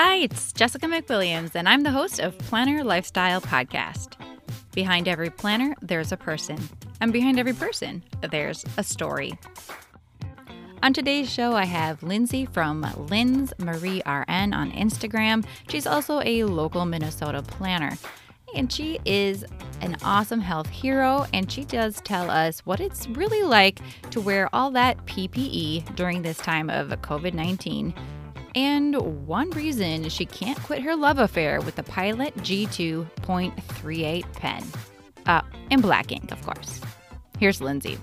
Hi, it's Jessica McWilliams, and I'm the host of Planner Lifestyle Podcast. Behind every planner, there's a person, and behind every person, there's a story. On today's show, I have Lindsay from Lindz Marie RN on Instagram. She's also a local Minnesota planner, and she is an awesome health hero, and she does tell us what it's really like to wear all that PPE during this time of COVID 19 and one reason she can't quit her love affair with the Pilot G2.38 pen. Uh, in black ink, of course. Here's Lindsay.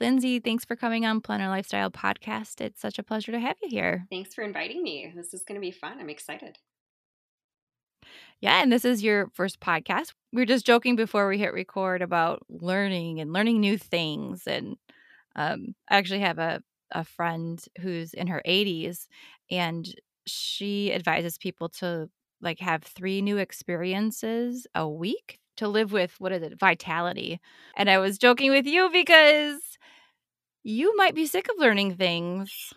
Lindsay, thanks for coming on Planner Lifestyle Podcast. It's such a pleasure to have you here. Thanks for inviting me. This is going to be fun. I'm excited. Yeah, and this is your first podcast. We were just joking before we hit record about learning and learning new things and um, I actually have a, a friend who's in her 80s and she advises people to like have three new experiences a week to live with what is it vitality. And i was joking with you because you might be sick of learning things.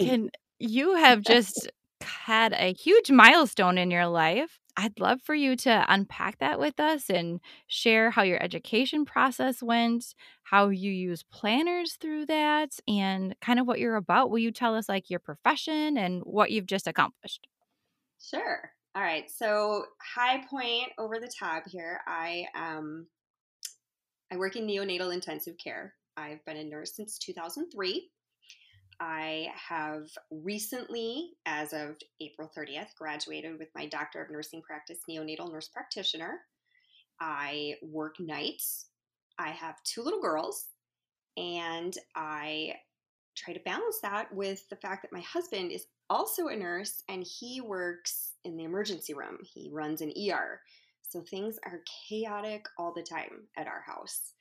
Can you have just had a huge milestone in your life I'd love for you to unpack that with us and share how your education process went, how you use planners through that, and kind of what you're about. Will you tell us like your profession and what you've just accomplished? Sure. All right. So, high point over the top here. I um I work in neonatal intensive care. I've been a nurse since 2003. I have recently, as of April 30th, graduated with my Doctor of Nursing Practice neonatal nurse practitioner. I work nights. I have two little girls, and I try to balance that with the fact that my husband is also a nurse and he works in the emergency room. He runs an ER. So things are chaotic all the time at our house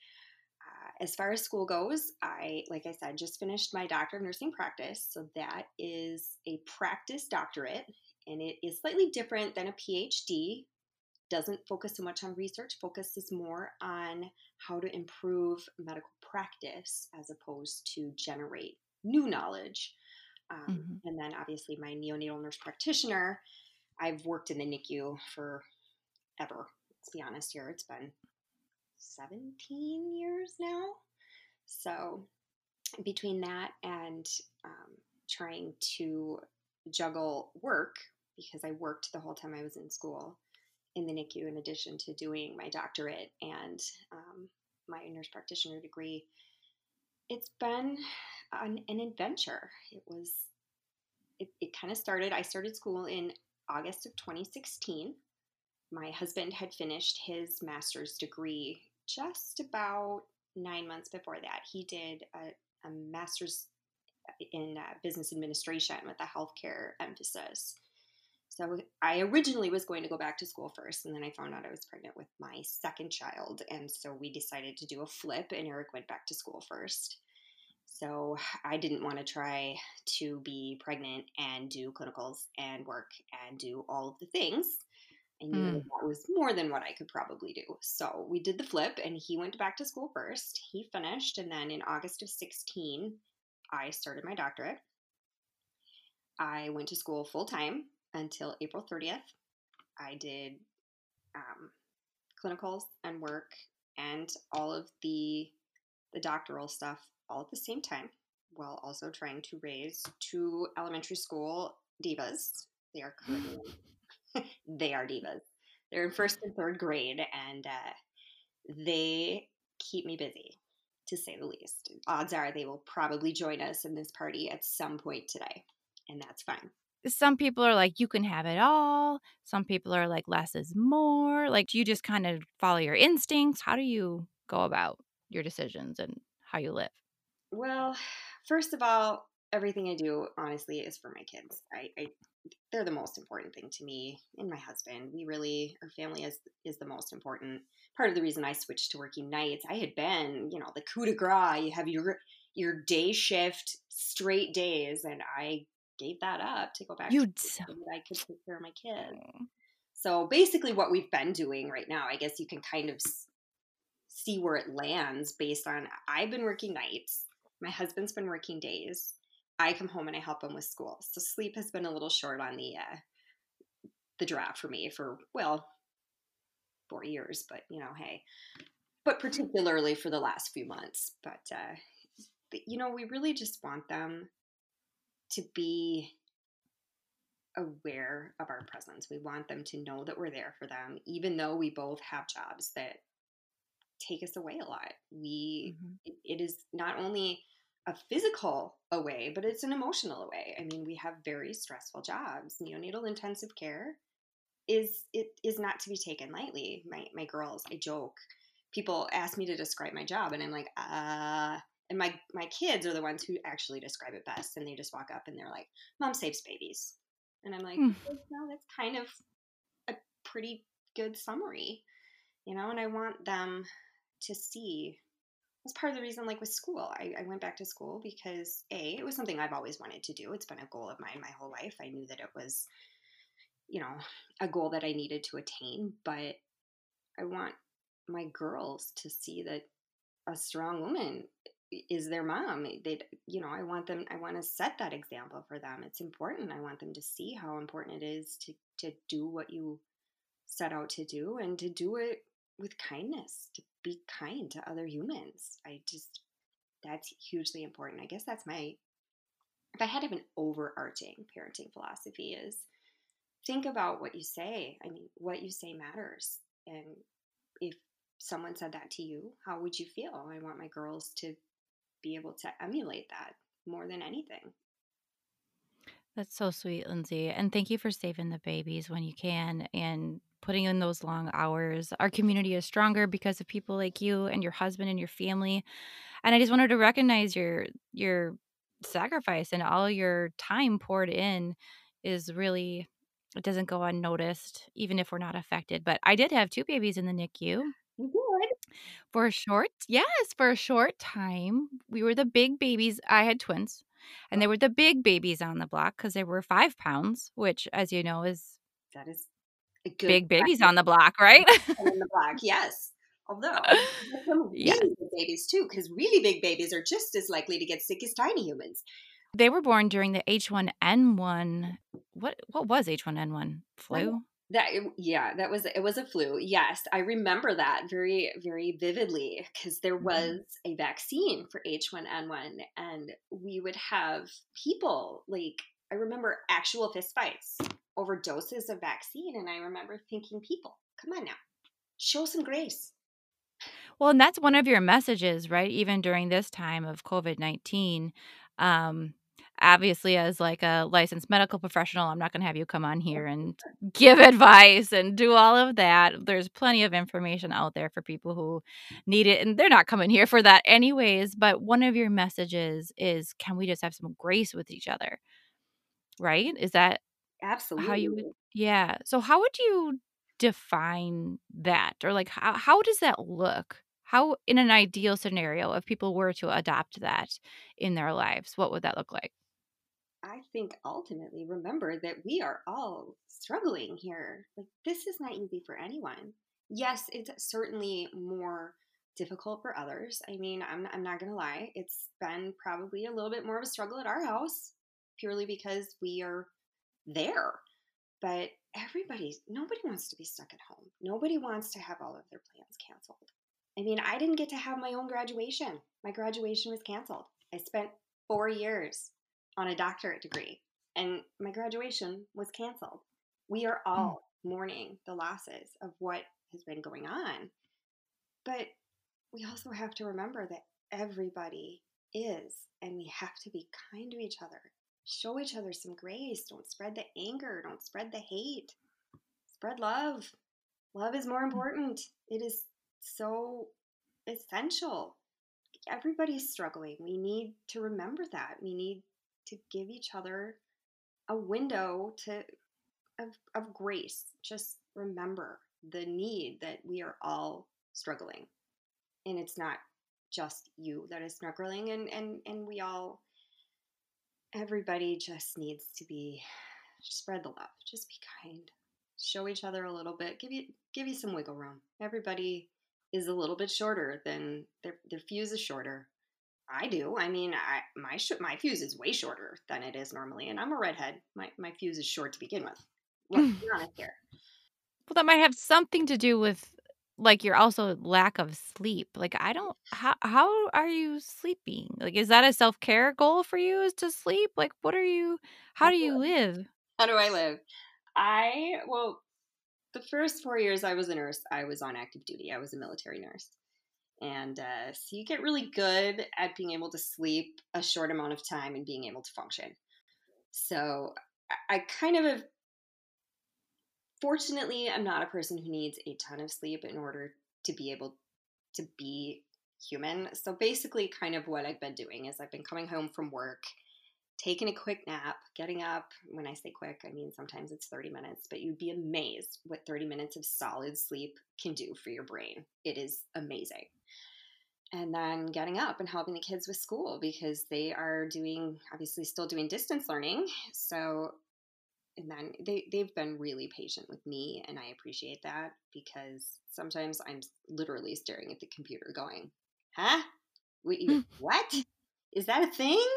as far as school goes, I, like I said, just finished my Doctor of Nursing practice. So that is a practice doctorate, and it is slightly different than a PhD. Doesn't focus so much on research, focuses more on how to improve medical practice as opposed to generate new knowledge. Um, mm-hmm. And then obviously, my neonatal nurse practitioner, I've worked in the NICU for ever. Let's be honest here, it's been 17 years now. So, between that and um, trying to juggle work, because I worked the whole time I was in school in the NICU, in addition to doing my doctorate and um, my nurse practitioner degree, it's been an, an adventure. It was, it, it kind of started, I started school in August of 2016 my husband had finished his master's degree just about nine months before that. He did a, a master's in uh, business administration with a healthcare emphasis. So I originally was going to go back to school first, and then I found out I was pregnant with my second child, and so we decided to do a flip, and Eric went back to school first. So I didn't want to try to be pregnant and do clinicals and work and do all of the things. Knew mm. that was more than what I could probably do. So we did the flip, and he went back to school first. He finished, and then in August of 16, I started my doctorate. I went to school full time until April 30th. I did um, clinicals and work and all of the the doctoral stuff all at the same time, while also trying to raise two elementary school divas. They are currently they are divas. They're in first and third grade, and uh, they keep me busy, to say the least. Odds are they will probably join us in this party at some point today, and that's fine. Some people are like, you can have it all. Some people are like, less is more. Like, do you just kind of follow your instincts? How do you go about your decisions and how you live? Well, first of all, everything I do, honestly, is for my kids. I, I they're the most important thing to me and my husband. We really our family is is the most important part of the reason I switched to working nights. I had been, you know, the coup de grace. You have your your day shift, straight days, and I gave that up to go back. You so I could take care of my kids. Oh. So basically, what we've been doing right now, I guess you can kind of see where it lands based on I've been working nights My husband's been working days. I come home and I help him with school. So sleep has been a little short on the uh, the draft for me for well four years, but you know, hey, but particularly for the last few months. But uh, you know, we really just want them to be aware of our presence. We want them to know that we're there for them, even though we both have jobs that take us away a lot. We mm-hmm. it, it is not only a physical away, but it's an emotional away. I mean, we have very stressful jobs. Neonatal intensive care is it is not to be taken lightly. My my girls, I joke. People ask me to describe my job, and I'm like, uh. And my my kids are the ones who actually describe it best, and they just walk up and they're like, "Mom saves babies," and I'm like, mm. "No, that's kind of a pretty good summary, you know." And I want them to see that's part of the reason like with school I, I, went back to school because a it was something i've always wanted to do. It's been a goal of mine my whole life. I knew that it was you know a goal that i needed to attain but i want my girls to see that a strong woman is their mom. They you know i want them i want to set that example for them. It's important. I want them to see how important it is to to do what you set out to do and to do it with kindness to be kind to other humans i just that's hugely important i guess that's my if i had an overarching parenting philosophy is think about what you say i mean what you say matters and if someone said that to you how would you feel i want my girls to be able to emulate that more than anything that's so sweet, Lindsay. And thank you for saving the babies when you can and putting in those long hours. Our community is stronger because of people like you and your husband and your family. And I just wanted to recognize your your sacrifice and all your time poured in is really it doesn't go unnoticed even if we're not affected. But I did have two babies in the NICU. For a short, yes, for a short time. We were the big babies. I had twins, and they oh. were the big babies on the block because they were five pounds, which, as you know, is that is big babies on the block, right? on the block, yes. Although some really yes. big babies too, because really big babies are just as likely to get sick as tiny humans. They were born during the H1N1. What what was H1N1 flu? That yeah, that was it was a flu. Yes, I remember that very very vividly because there mm-hmm. was a vaccine for H1N1 and we would have people like I remember actual fistfights over doses of vaccine. And I remember thinking, people, come on now, show some grace. Well, and that's one of your messages, right? Even during this time of COVID 19. Um, obviously, as like a licensed medical professional, I'm not going to have you come on here and give advice and do all of that. There's plenty of information out there for people who need it, and they're not coming here for that, anyways. But one of your messages is can we just have some grace with each other? Right? Is that Absolutely. How you would Yeah. So how would you define that? Or like how how does that look? How in an ideal scenario if people were to adopt that in their lives, what would that look like? I think ultimately remember that we are all struggling here. Like this is not easy for anyone. Yes, it's certainly more difficult for others. I mean, I'm I'm not going to lie. It's been probably a little bit more of a struggle at our house purely because we are there. But everybody, nobody wants to be stuck at home. Nobody wants to have all of their plans canceled. I mean, I didn't get to have my own graduation. My graduation was canceled. I spent four years on a doctorate degree, and my graduation was canceled. We are hmm. all mm. mourning the losses of what has been going on. But we also have to remember that everybody is, and we have to be kind to each other show each other some grace. Don't spread the anger. Don't spread the hate. Spread love. Love is more mm. important. It is so essential. Everybody's struggling. We need to remember that. We need to give each other a window to of, of grace. Just remember the need that we are all struggling. And it's not just you that is struggling and and and we all everybody just needs to be spread the love. Just be kind. Show each other a little bit. Give you give you some wiggle room. Everybody is a little bit shorter than their their fuse is shorter. I do. I mean, I, my sh- my fuse is way shorter than it is normally, and I'm a redhead. My my fuse is short to begin with. Let's be honest here. Well, that might have something to do with like your also lack of sleep. Like I don't how how are you sleeping? Like is that a self-care goal for you is to sleep? Like what are you how do you live? How do I live? I well, the first four years I was a nurse, I was on active duty. I was a military nurse. And uh, so you get really good at being able to sleep a short amount of time and being able to function. So I, I kind of have, fortunately, I'm not a person who needs a ton of sleep in order to be able to be human. So basically, kind of what I've been doing is I've been coming home from work taking a quick nap, getting up. When I say quick, I mean sometimes it's 30 minutes, but you'd be amazed what 30 minutes of solid sleep can do for your brain. It is amazing. And then getting up and helping the kids with school because they are doing, obviously, still doing distance learning. So, and then they, they've been really patient with me, and I appreciate that because sometimes I'm literally staring at the computer going, huh? We, what? Is that a thing?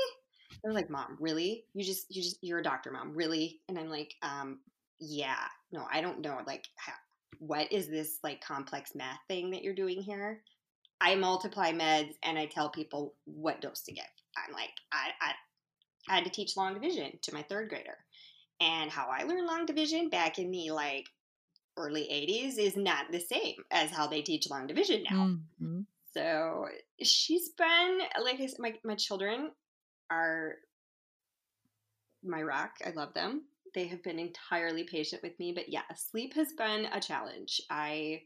They're like, "Mom, really? You just you just you're a doctor, mom, really?" And I'm like, um, yeah, no, I don't know. Like, how, what is this like complex math thing that you're doing here? I multiply meds and I tell people what dose to give. I'm like, I, I, I had to teach long division to my third grader, and how I learned long division back in the like early 80s is not the same as how they teach long division now. Mm-hmm. So she's been like I said, my my children are my rock. I love them. They have been entirely patient with me, but yeah, sleep has been a challenge. I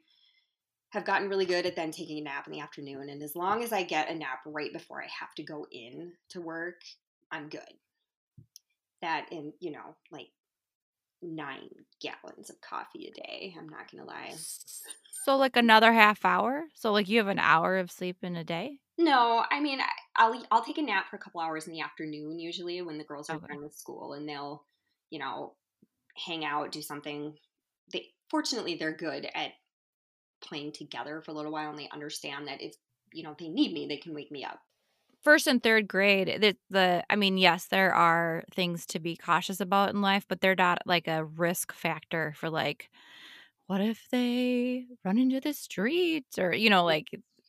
have gotten really good at then taking a nap in the afternoon, and as long as I get a nap right before I have to go in to work, I'm good. That in, you know, like nine gallons of coffee a day. I'm not gonna lie. So like another half hour. So like you have an hour of sleep in a day. No, I mean I'll I'll take a nap for a couple hours in the afternoon usually when the girls are okay. done with school and they'll, you know, hang out, do something. They fortunately they're good at playing together for a little while and they understand that if you know they need me, they can wake me up. First and third grade, the, the I mean, yes, there are things to be cautious about in life, but they're not like a risk factor for like what if they run into the streets or you know mm. like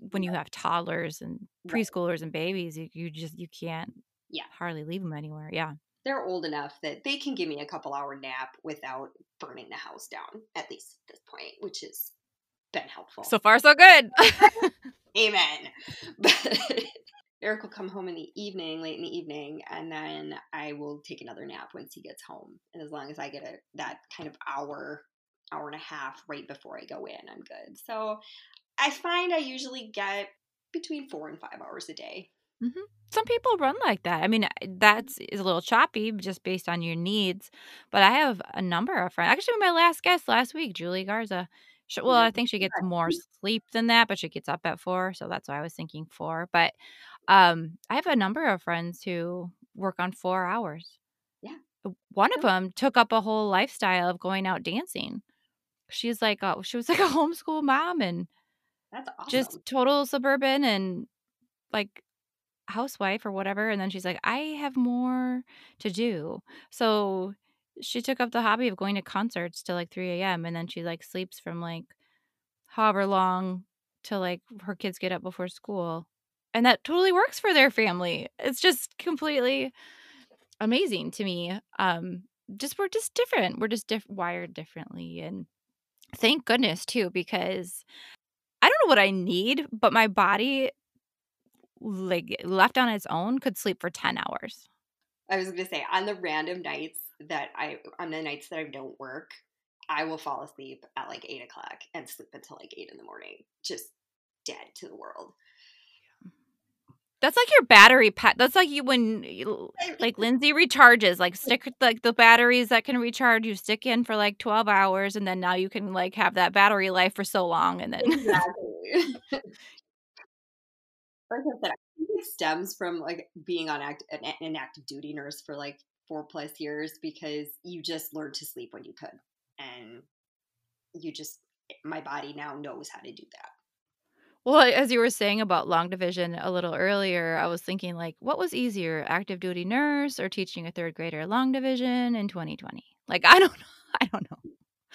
when you have toddlers and preschoolers and babies, you, you just you can't yeah hardly leave them anywhere. Yeah, they're old enough that they can give me a couple hour nap without burning the house down. At least at this point, which has been helpful. So far, so good. Amen. But Eric will come home in the evening, late in the evening, and then I will take another nap once he gets home. And as long as I get a that kind of hour, hour and a half right before I go in, I'm good. So I find I usually get between four and five hours a day. Mm-hmm. Some people run like that. I mean, that's is a little choppy just based on your needs. But I have a number of friends. Actually, my last guest last week, Julie Garza. She, well, I think she gets more sleep than that, but she gets up at four, so that's why I was thinking four. But um, I have a number of friends who work on four hours. Yeah. One of them took up a whole lifestyle of going out dancing. She's like, oh, she was like a homeschool mom and that's awesome. Just total suburban and like housewife or whatever. And then she's like, I have more to do. So she took up the hobby of going to concerts till like 3 a.m. And then she like sleeps from like however long till like her kids get up before school. And that totally works for their family. It's just completely amazing to me. Um, just we're just different. We're just diff- wired differently. And thank goodness too, because I don't know what I need, but my body, like left on its own, could sleep for 10 hours. I was going to say, on the random nights that I, on the nights that I don't work, I will fall asleep at like eight o'clock and sleep until like eight in the morning, just dead to the world. That's like your battery pack. That's like you when like Lindsay recharges, like stick like the batteries that can recharge. You stick in for like twelve hours, and then now you can like have that battery life for so long, and then exactly. like I said, it stems from like being on act an, an active duty nurse for like four plus years because you just learned to sleep when you could, and you just my body now knows how to do that. Well, as you were saying about long division a little earlier, I was thinking like, what was easier, active duty nurse or teaching a third grader long division in 2020? Like, I don't know. I don't know.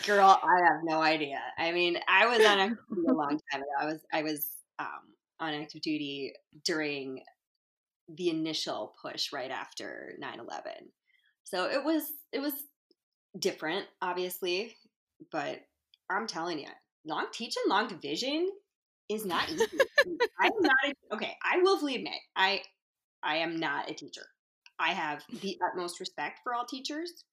Girl, I have no idea. I mean, I was on active duty a long time ago. I was I was um, on active duty during the initial push right after 9/11. So it was it was different, obviously, but I'm telling you, long teaching long division is not easy. I'm not a, okay. I willfully admit I I am not a teacher. I have the utmost respect for all teachers,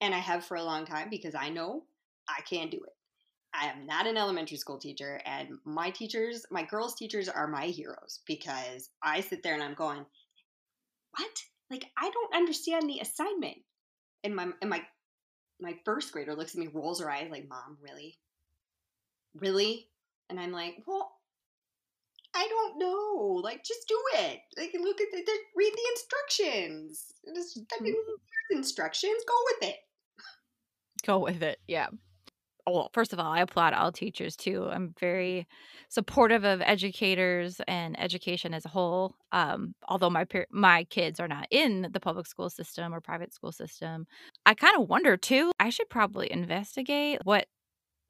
and I have for a long time because I know I can't do it. I am not an elementary school teacher, and my teachers, my girls' teachers, are my heroes because I sit there and I'm going, "What? Like I don't understand the assignment." And my and my my first grader looks at me, rolls her eyes, like, "Mom, really, really?" And I'm like, "Well, I don't know. Like, just do it. Like, look at the, the read the instructions. Just, I mean, Mm-hmm. instructions. Go with it." Go with it. Yeah. Well, first of all, I applaud all teachers too. I'm very supportive of educators and education as a whole. Um, although my my kids are not in the public school system or private school system, I kind of wonder too. I should probably investigate what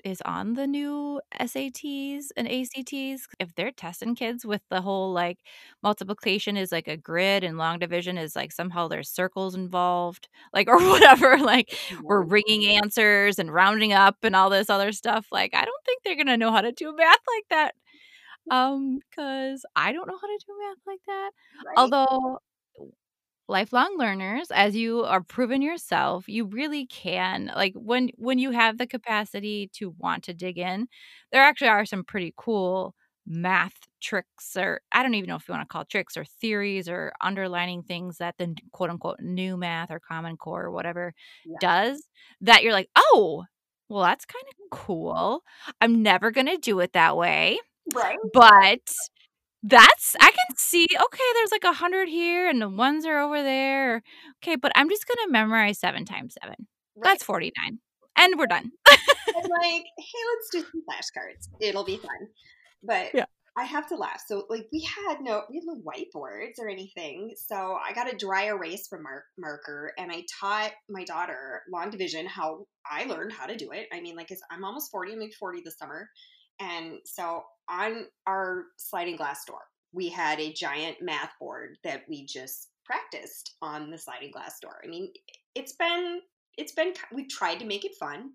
is on the new SATs and ACTs if they're testing kids with the whole like multiplication is like a grid and long division is like somehow there's circles involved like or whatever like we're ringing answers and rounding up and all this other stuff like I don't think they're going to know how to do math like that um cuz I don't know how to do math like that Right. although lifelong learners as you are proven yourself you really can like when when you have the capacity to want to dig in there actually are some pretty cool math tricks or i don't even know if you want to call tricks or theories or underlining things that the quote unquote new math or common core or whatever Yeah. does that you're like oh well that's kind of mm. cool i'm never going to do it that way Right. but that's I can see, okay, there's like a 100 here and the ones are over there. Okay, but I'm just gonna memorize 7 times 7. Right. That's 49. And we're done. I'm like, hey, let's do some flashcards. It'll be fun. But Yeah. I have to laugh. So like we had no we had no whiteboards or anything. So I got a dry erase from mark, marker and I taught my daughter long division how I learned how to do it. I mean, like I'm almost 40, I'm like 40 this summer. And so on our sliding glass door, we had a giant math board that we just practiced on the sliding glass door. I mean, it's been it's been we tried to make it fun mm-hmm.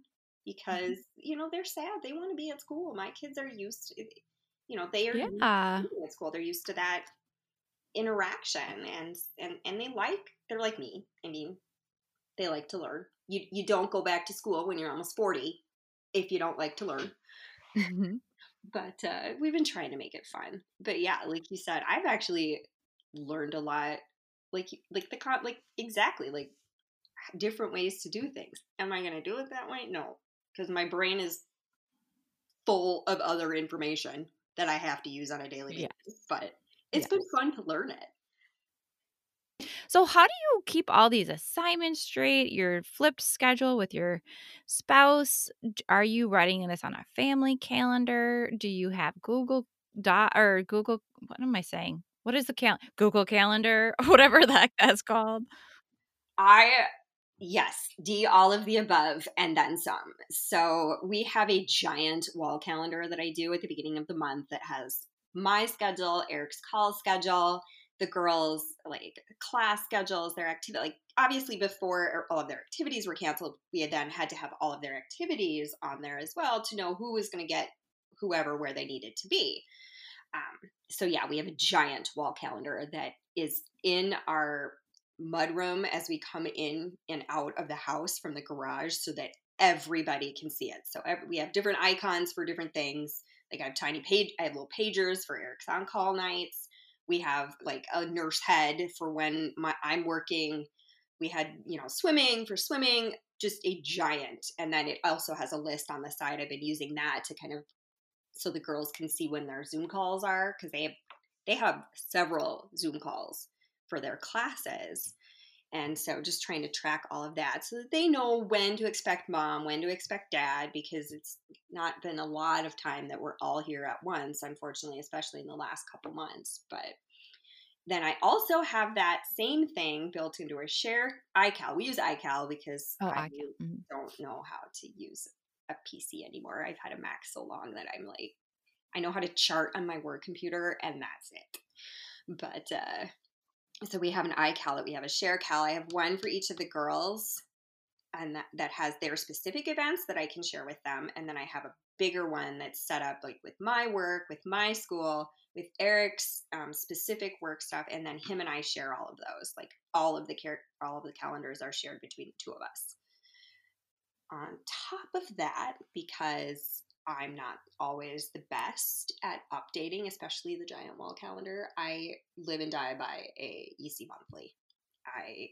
because you know they're sad. They want to be at school. My kids are used to you know they are Yeah. at school. They're used to that interaction and and and they like they're like me. I mean they like to learn. You you don't go back to school when you're almost 40 if you don't like to learn Mhm. but uh, we've been trying to make it fun. But yeah like you said i've actually learned a lot like like the con like exactly like different ways to do things. Am i going to do it that way? No because my brain is full of other information that i have to use on a daily basis but it's been fun to learn it So how do you keep all these assignments straight? Your flipped schedule with your spouse? Are you writing this on a family calendar? Do you have Google Dot or Google what am I saying? What is the cal Google Calendar? Whatever heck that's called. I yes, D all of the above and then some. So we have a giant wall calendar that I do at the beginning of the month that has my schedule, Eric's call schedule, the girls like class schedules, their activity like obviously before all of their activities were canceled, we had then had to have all of their activities on there as well to know who was going to get whoever where they needed to be. Um, so yeah, we have a giant wall calendar that is in our mudroom as we come in and out of the house from the garage so that everybody can see it. So every, we have different icons for different things. Like I have tiny page, I have little pagers for Eric's on call nights. We have like a nurse head for when my I'm working. We had you know swimming for swimming, just a giant. And then it also has a list on the side. I've been using that to kind of so the girls can see when their Zoom calls are because they have they have several Zoom calls for their classes. And so just trying to track all of that so that they know when to expect mom, when to expect dad, because it's not been a lot of time that we're all here at once, unfortunately, especially in the last couple months. But then I also have that same thing built into a share iCal. We use iCal because oh, I mm-hmm. don't know how to use a PC anymore. I've had a Mac so long that I'm like, I know how to chart on my work computer and that's it. But uh, so we have an iCal that we have a share cal. I have one for each of the girls and that, that has their specific events that I can share with them. And then I have a bigger one that's set up like with my work, with my school, with Eric's um, specific work stuff, and then him and I share all of those. Like all of the car- all of the calendars are shared between the two of us. On top of that, because I'm not always the best at updating, especially the giant wall calendar. I live and die by a EC monthly. I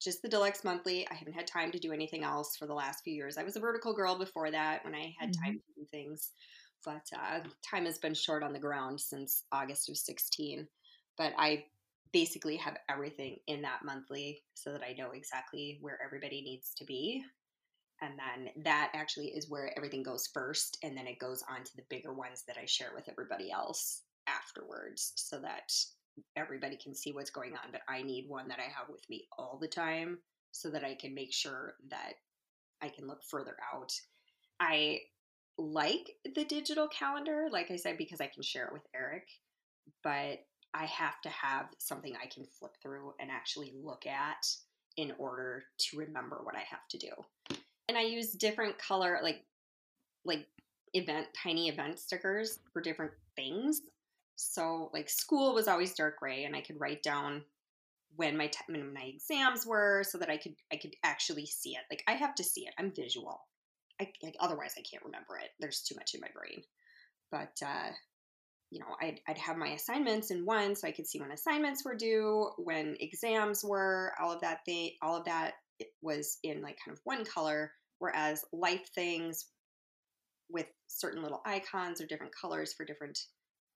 just the deluxe monthly. I haven't had time to do anything else for the last few years. I was a vertical girl before that when I had mm-hmm. time to do things, but uh, time has been short on the ground since August of 16. But I basically have everything in that monthly so that I know exactly where everybody needs to be and then that actually is where everything goes first and then it goes on to the bigger ones that i share with everybody else afterwards so that everybody can see what's going on but i need one that i have with me all the time so that i can make sure that i can look further out. I like the digital calendar like i said because i can share it with eric but i have to have something i can flip through and actually look at in order to remember what i have to do and I use different color like like event tiny event stickers for different things. So like school was always dark gray, and I could write down when my t- when my exams were so that I could I could actually see it. Like I have to see it. I'm visual. I like otherwise I can't remember it. There's too much in my brain. But uh, you know, I'd, I'd have my assignments in one so I could see when assignments were due, when exams were, all of that thing, all of that was in like kind of one color, whereas life things with certain little icons or different colors for different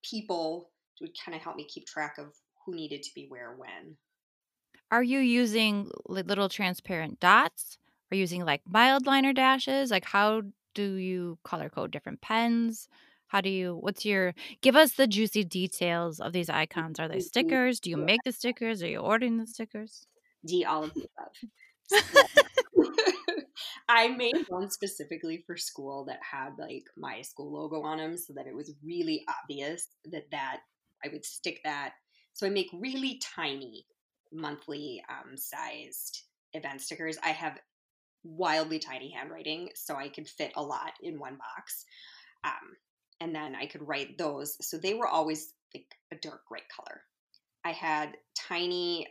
people would kind of help me keep track of who needed to be where when. Are you using little transparent dots? Are you using like Mildliner dashes? Like how do you color code different pens? How do you what's your give us the juicy details of these icons? Are they mm-hmm. stickers? Do you make the stickers? Are you ordering the stickers? D all of the above. I made one specifically for school that had like my school logo on them so that it was really obvious that that I would stick that. So I make really tiny monthly um, sized event stickers. I have wildly tiny handwriting, so I could fit a lot in one box. Um, and then I could write those. So they were always like a dark gray color. I had tiny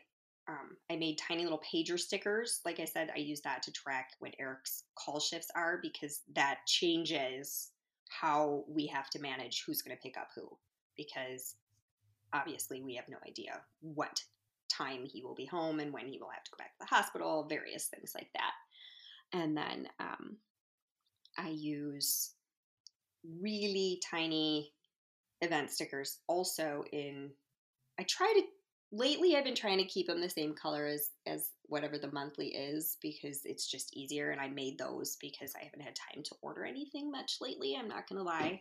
um, I made tiny little pager stickers. Like I said, I use that to track when Eric's call shifts are because that changes how we have to manage who's going to pick up who. Because obviously, we have no idea what time he will be home and when he will have to go back to the hospital, various things like that. And then um, I use really tiny event stickers also in I try to lately I've been trying to keep them the same color as as whatever the monthly is because it's just easier and I made those because I haven't had time to order anything much lately, I'm not going to lie.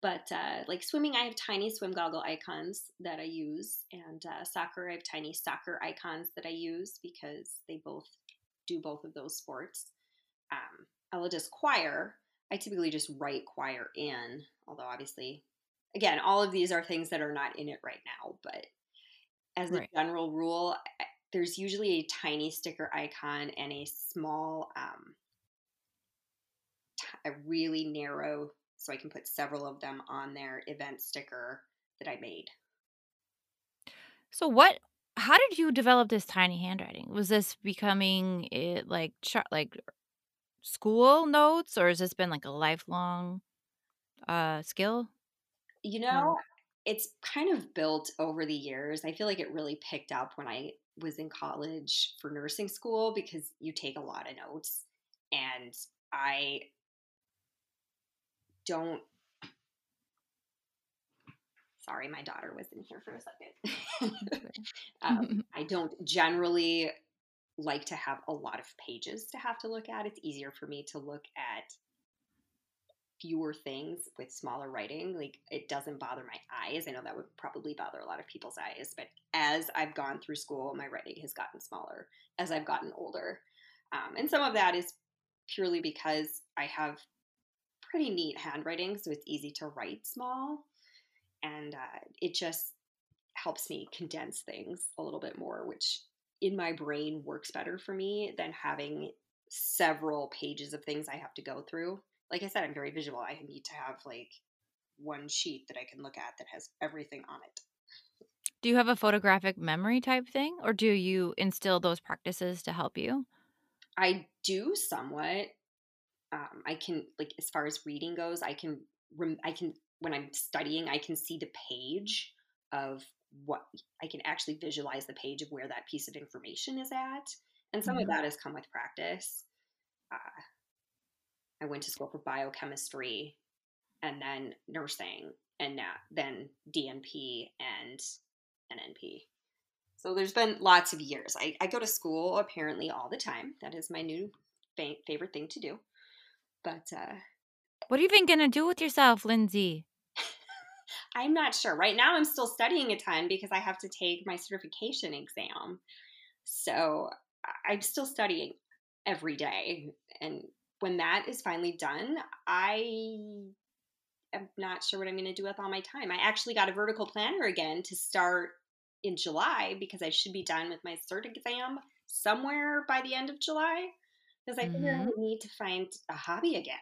But uh, like swimming, I have tiny swim goggle icons that I use and uh, soccer, I have tiny soccer icons that I use because they both do both of those sports. Um, Elidis choir, I typically just write choir in, although obviously again, all of these are things that are not in it right now, but as right. a general rule, there's usually a tiny sticker icon and a small, um, t- a really narrow, so I can put several of them on their event sticker that I made. So what? How did you develop this tiny handwriting? Was this becoming it like like school notes, or has this been like a lifelong uh, skill? You know, it's kind of built over the years. I feel like it really picked up when I was in college for nursing school because you take a lot of notes and I don't sorry my daughter was in here for a second um, i don't generally like to have a lot of pages to have to look at. It's easier for me to look at fewer things with smaller writing. Like it doesn't bother my eyes. I know that would probably bother a lot of people's eyes, but as I've gone through school, my writing has gotten smaller as I've gotten older. Um, and some of that is purely because I have pretty neat handwriting, so it's easy to write small. And uh, it just helps me condense things a little bit more, which in my brain works better for me than having several pages of things I have to go through. Like I said, I'm very visual. I need to have like one sheet that I can look at that has everything on it. Do you have a photographic memory type thing, or do you instill those practices to help you? I do somewhat. Um, I can like as far as reading goes, I can rem- I can when I'm studying, I can see the page of what I can actually visualize the page of where that piece of information is at, and some mm-hmm. of that has come with practice. Uh, I went to school for biochemistry, and then nursing, and now then DNP and NNP. So there's been lots of years. I, I go to school apparently all the time. That is my new fa- favorite thing to do. But uh, what are you even gonna do with yourself, Lindsay? I'm not sure. Right now, I'm still studying a ton because I have to take my certification exam. So I'm still studying every day. And when that is finally done, I am not sure what I'm going to do with all my time. I actually got a vertical planner again to start in July because I should be done with my cert exam somewhere by the end of July because I mm-hmm. I need to find a hobby again.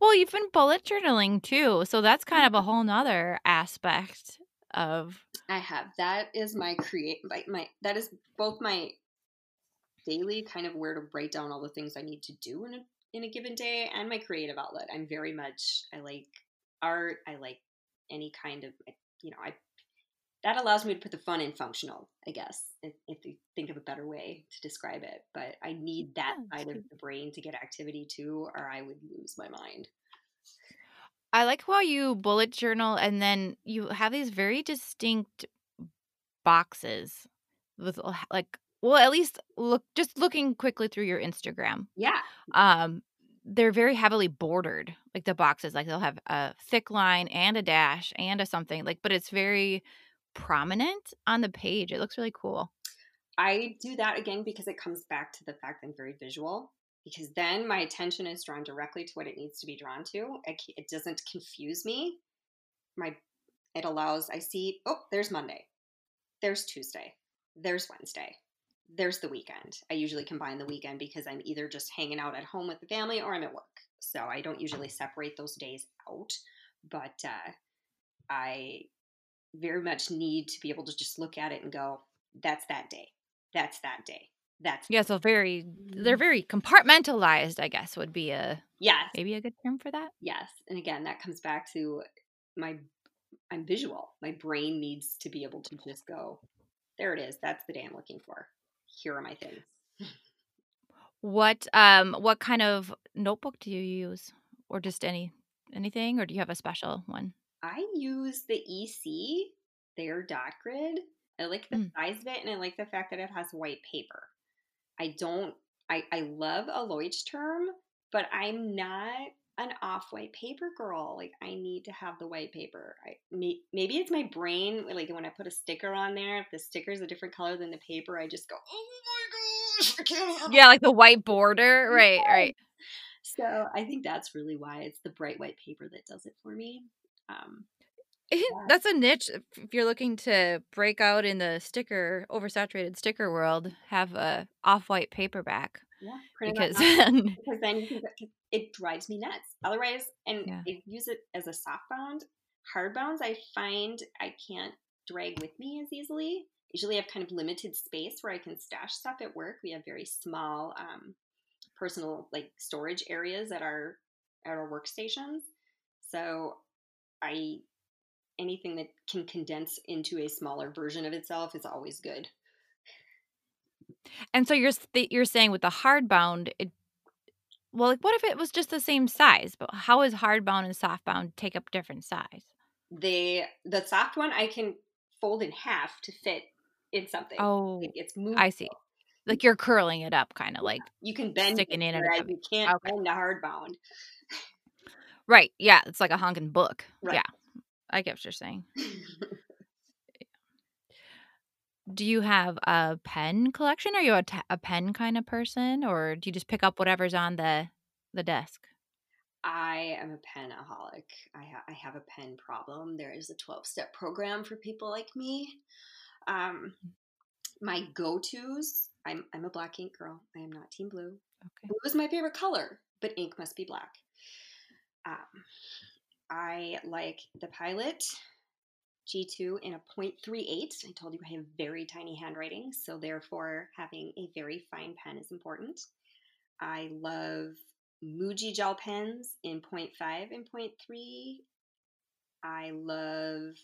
well, you've been bullet journaling too, so that's kind of a mm-hmm. whole nother aspect of. I have that is my create my, my that is both my daily kind of where to write down all the things I need to do in a in a given day and my creative outlet. I'm very much I like art. I like any kind of eh, you know I that allows me to put the fun in functional, I guess, if, if you think of a better way to describe it. But I need that yeah, side of the brain to get activity too, or I would lose my mind. I like how you bullet journal and then you have these very distinct boxes with like well at least look just looking quickly through your Instagram. Yeah. Um they're very heavily bordered like the boxes like they'll have a thick line and a dash and a something like but it's very prominent on the page. It looks really cool. I do that again because it comes back to the fact that I'm very visual. Because then my attention is drawn directly to what it needs to be drawn to. It doesn't confuse me. My it allows I see oh there's Monday, there's Tuesday, there's Wednesday, there's the weekend. I usually combine the weekend because I'm either just hanging out at home with the family or I'm at work. So I don't usually separate those days out. But uh, I very much need to be able to just look at it and go, that's that day. That's that day. That's yeah. So very, they're mm-hmm. very compartmentalized. I guess would be a yes, maybe a good term for that. Yes, and again, that comes back to my. I'm visual. My brain needs to be able to just go. There it is. That's the day I'm looking for. Here are my things. What um what kind of notebook do you use, or just any anything, or do you have a special one? I use the EC, their dot grid. I like the mm. size of it and I like the fact that it has white paper. I don't, I, I love a term, but I'm not an off-white paper girl. Like I need to have the white paper. I may, maybe it's my brain. Like when I put a sticker on there, if the sticker is a different color than the paper, I just go, oh my gosh, I can't have. Yeah, like the white border. Right, right. So I think that's really why it's the bright white paper that does it for me. Um, yeah. That's a niche. If you're looking to break out in the sticker, oversaturated sticker world, have a off-white paperback. Yeah, because then, because then you can, it drives me nuts. Otherwise, and yeah. I use it as a soft bound. Hard bounds, I find I can't drag with me as easily. Usually, I have kind of limited space where I can stash stuff at work. We have very small, um, personal like storage areas at our at our workstations. So I anything that can condense into a smaller version of itself is always good. And so you're you're saying with the hardbound, it well, like what if it was just the same size? But how is hardbound and softbound take up different size? The the soft one I can fold in half to fit in something. Oh, Like it's moving. I see. Like you're curling it up, kind of like You can bend sticking it, in and out. you can't Okay. bend a hardbound. right. Yeah, it's like a honking book. Right. Yeah, I get what you're saying. Do you have a pen collection? Are you a, t- a pen kind of person, or do you just pick up whatever's on the the desk? I am a penaholic. I, ha- I have a pen problem. There is a 12 step program for people like me. Um, my go tos, I'm, I'm a black ink girl. I am not Team Blue. Okay. Blue is my favorite color, but ink must be black. Um, I like the Pilot G2 in a 0.38. I told you I have very tiny handwriting, so therefore having a very fine pen is important. I love Muji gel pens in 0.5 and 0.3. I love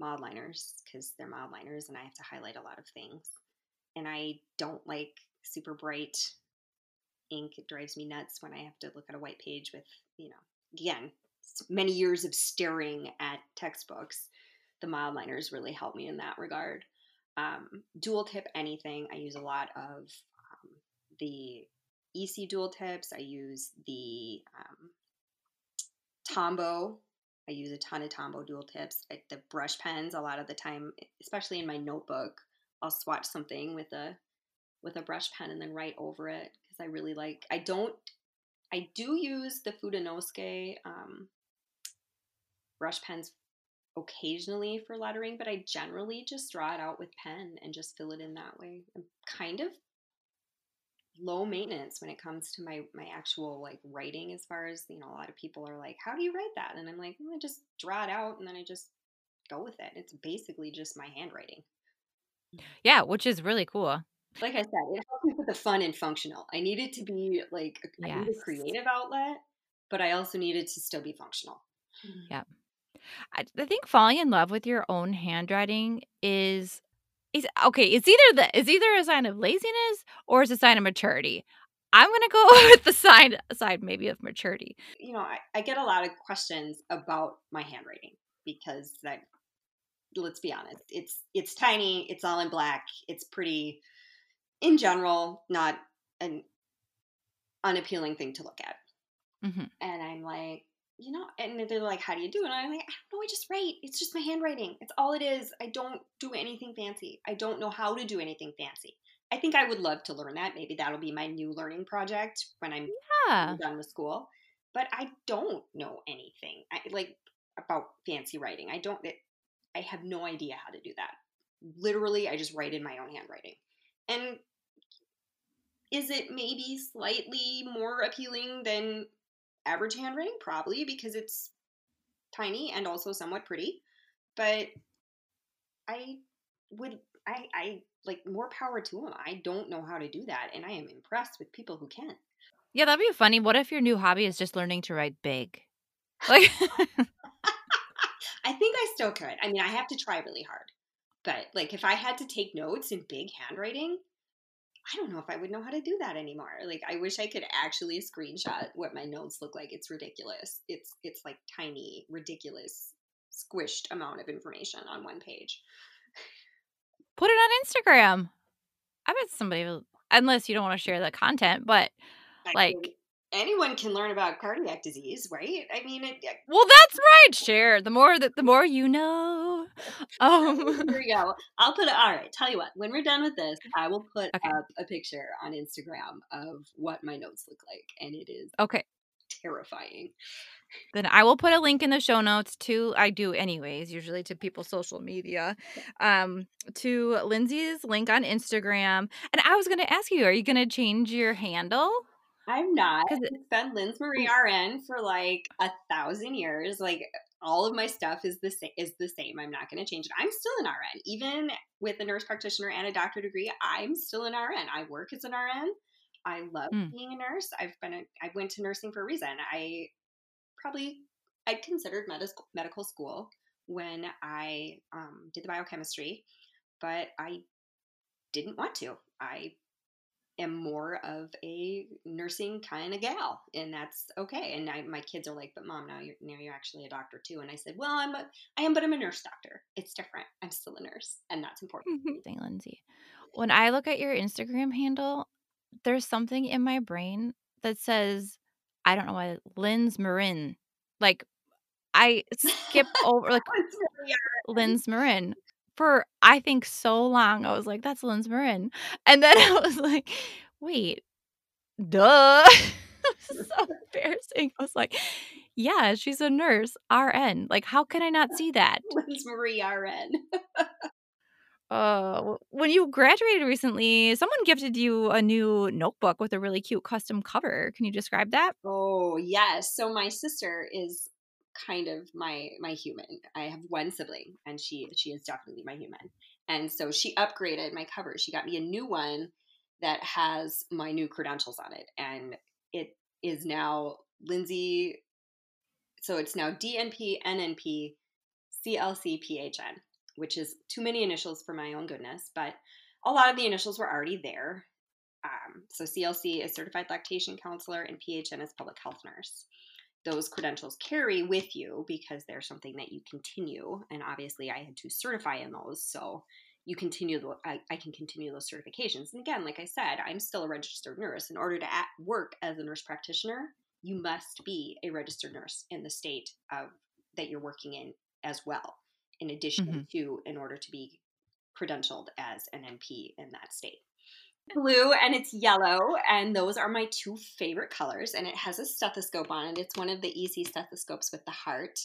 Mildliners because they're Mildliners and I have to highlight a lot of things. And I don't like super bright ink. It drives me nuts when I have to look at a white page with, you know, again, many years of staring at textbooks. The Mildliners really help me in that regard. Um, dual tip anything. I use a lot of um, the EC dual tips. I use the um, Tombow. I use a ton of Tombow dual tips. Like the brush pens, a lot of the time, especially in my notebook, I'll swatch something with a with a brush pen and then write over it because I really like. I don't. I do use the Fudenosuke um, brush pens occasionally for lettering, but I generally just draw it out with pen and just fill it in that way. I'm kind of low maintenance when it comes to my my actual like writing as far as you know a lot of people are like how do you write that and i'm like well, i just draw it out and then i just go with it it's basically just my handwriting Yeah, which is really cool. like i said it helps me with the fun and functional i needed to be like a, I need a creative outlet but i also needed to still be functional Yeah. I, I think falling in love with your own handwriting is is okay. It's either the it's either a sign of laziness or it's a sign of maturity. I'm gonna go with the side side maybe of maturity. you know I, I get a lot of questions about my handwriting because that let's be honest it's it's tiny it's all in black it's pretty in general not an unappealing thing to look at Mhm. and i'm like you know and they're like how do you do it and i'm like i don't know i just write it's just my handwriting it's all it is i don't do anything fancy i don't know how to do anything fancy i think i would love to learn that maybe that'll be my new learning project when i'm Yeah. Done with school. But I don't know anything I, like about fancy writing. I don't. It, I have no idea how to do that. Literally, I just write in my own handwriting. And is it maybe slightly more appealing than average handwriting? Probably because it's tiny and also somewhat pretty. But I would. I, I like more power to them. I don't know how to do that, and I am impressed with people who can. Yeah, that'd be funny. What if your new hobby is just learning to write big? Like I think I still could. I mean, I have to try really hard. But like if I had to take notes in big handwriting, I don't know if I would know how to do that anymore. Like I wish I could actually screenshot what my notes look like. It's ridiculous. It's it's like tiny, ridiculous, squished amount of information on one page. put it on Instagram. I bet somebody will unless you don't want to share the content, but I Like- anyone can learn about cardiac disease, right? I mean, it, well that's right. Share. The more that the more you know. Um Here we go. I'll put it. All right. Tell you what. When we're done with this, I will put Okay. up a picture on Instagram of what my notes look like, and it is okay. terrifying. Then I will put a link in the show notes to I do anyways, usually to people's social media. Um to Lindsay's link on Instagram. And I was gonna ask you, are you gonna change your handle? I'm not. 'Cause it- It's been Lindz Marie RN for like a thousand years. Like all of my stuff is the same. Is the same. I'm not going to change it. I'm still an RN, even with a nurse practitioner and a doctor degree. I'm still an RN. I work as an RN. I love Hmm. being a nurse. I've been. A, I went to nursing for a reason. I probably I considered medical medical school when I um, did the biochemistry, but I didn't want to. I am more of a nursing kind of gal, and that's okay. And I, my kids are like, "But mom, now you're now you're actually a doctor too." And I said, "Well, I'm a, I am, but I'm a nurse doctor. It's different. I'm still a nurse, and that's important." Thank Lindsay. When I look at your Instagram handle, there's something in my brain that says, I don't know why, Lynn's Marin. Like I skip over like Lynn's Marin for I think so long. I was like, that's Lynn's Marin. And then I was like, wait, duh. so embarrassing. I was like, yeah, she's a nurse, RN. Like, how can I not see that? Lindz Marie RN. Uh, when you graduated recently, someone gifted you a new notebook with a really cute custom cover. Can you describe that? Oh, yes. So my sister is kind of my my human. I have one sibling and she she is definitely my human. And so she upgraded my cover. She got me a new one that has my new credentials on it and it is now Lindsay so it's now DNP NNP CLC PHN which is too many initials for my own goodness, but a lot of the initials were already there. Um, so CLC is certified lactation counselor and PHN is public health nurse. Those credentials carry with you because they're something that you continue. And obviously, I had to certify in those. So you continue, the, I, I can continue those certifications. And again, like I said, I'm still a registered nurse. In order to work as a nurse practitioner, you must be a registered nurse in the state of that you're working in as well in addition mm-hmm. to in order to be credentialed as an NP in that state. Blue and it's yellow, and those are my two favorite colors. And it has a stethoscope on it. It's one of the easy stethoscopes with the heart,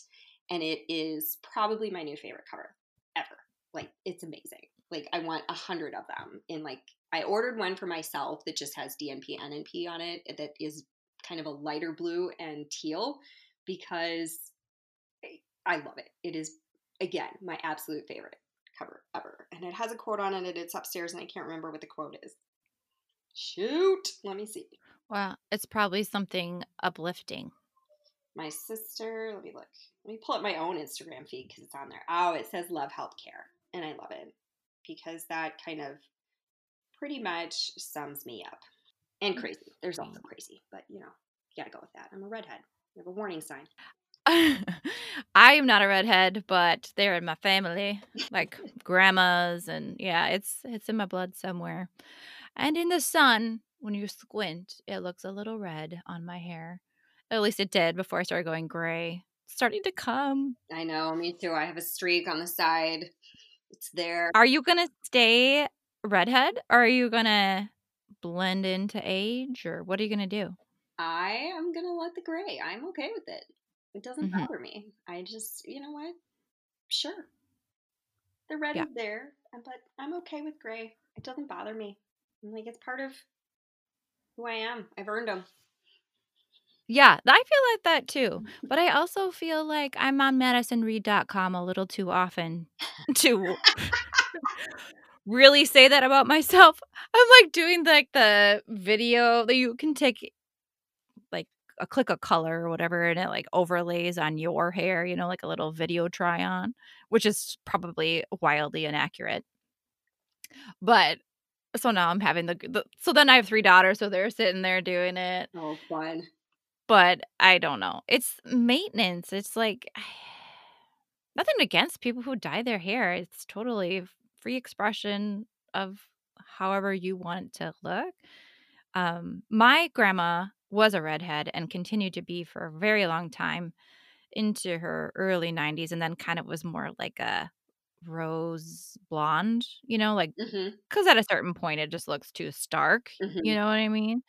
and it is probably my new favorite cover ever. Like it's amazing. Like I want a hundred of them. In like I ordered one for myself that just has DNP NNP on it that is kind of a lighter blue and teal because I love it. It is again, my absolute favorite cover ever. And it has a quote on it. It's upstairs, and I can't remember what the quote is. Shoot, let me see. Well, it's probably something uplifting. My sister, let me look. Let me pull up my own Instagram feed because it's on there. Oh, it says love healthcare. And I love it because that kind of pretty much sums me up. And mm. crazy. There's also crazy, but you know, you gotta go with that. I'm a redhead. You have a warning sign. I am not a redhead, but they're in my family, like grandmas, and yeah, it's it's in my blood somewhere. And in the sun, when you squint, it looks a little red on my hair. At least it did before I started going gray. It's starting to come. I know, me too. I have a streak on the side. It's there. Are you gonna stay redhead, or are you gonna blend into age, or what are you gonna do? I am gonna let the gray. I'm okay with it. It doesn't mm-hmm. bother me. I just, you know what? Sure. The red yeah. is there, but I'm okay with gray. It doesn't bother me. I'm like, it's part of who I am. I've earned them. Yeah, I feel like that too. But I also feel like I'm on MadisonReed.com a little too often to really say that about myself. I'm like doing like the video that you can take like a click of color or whatever and it like overlays on your hair, you know, like a little video try on, which is probably wildly inaccurate. But so now I'm having the, the so then I have three daughters, so they're sitting there doing it. Oh, fun. But I don't know. It's maintenance. It's like nothing against people who dye their hair. It's totally free expression of however you want to look. Um, my grandma was a redhead and continued to be for a very long time into her early 90s and then kind of was more like a rose blonde, you know, like because mm-hmm. at a certain point it just looks too stark, mm-hmm. you know what I mean?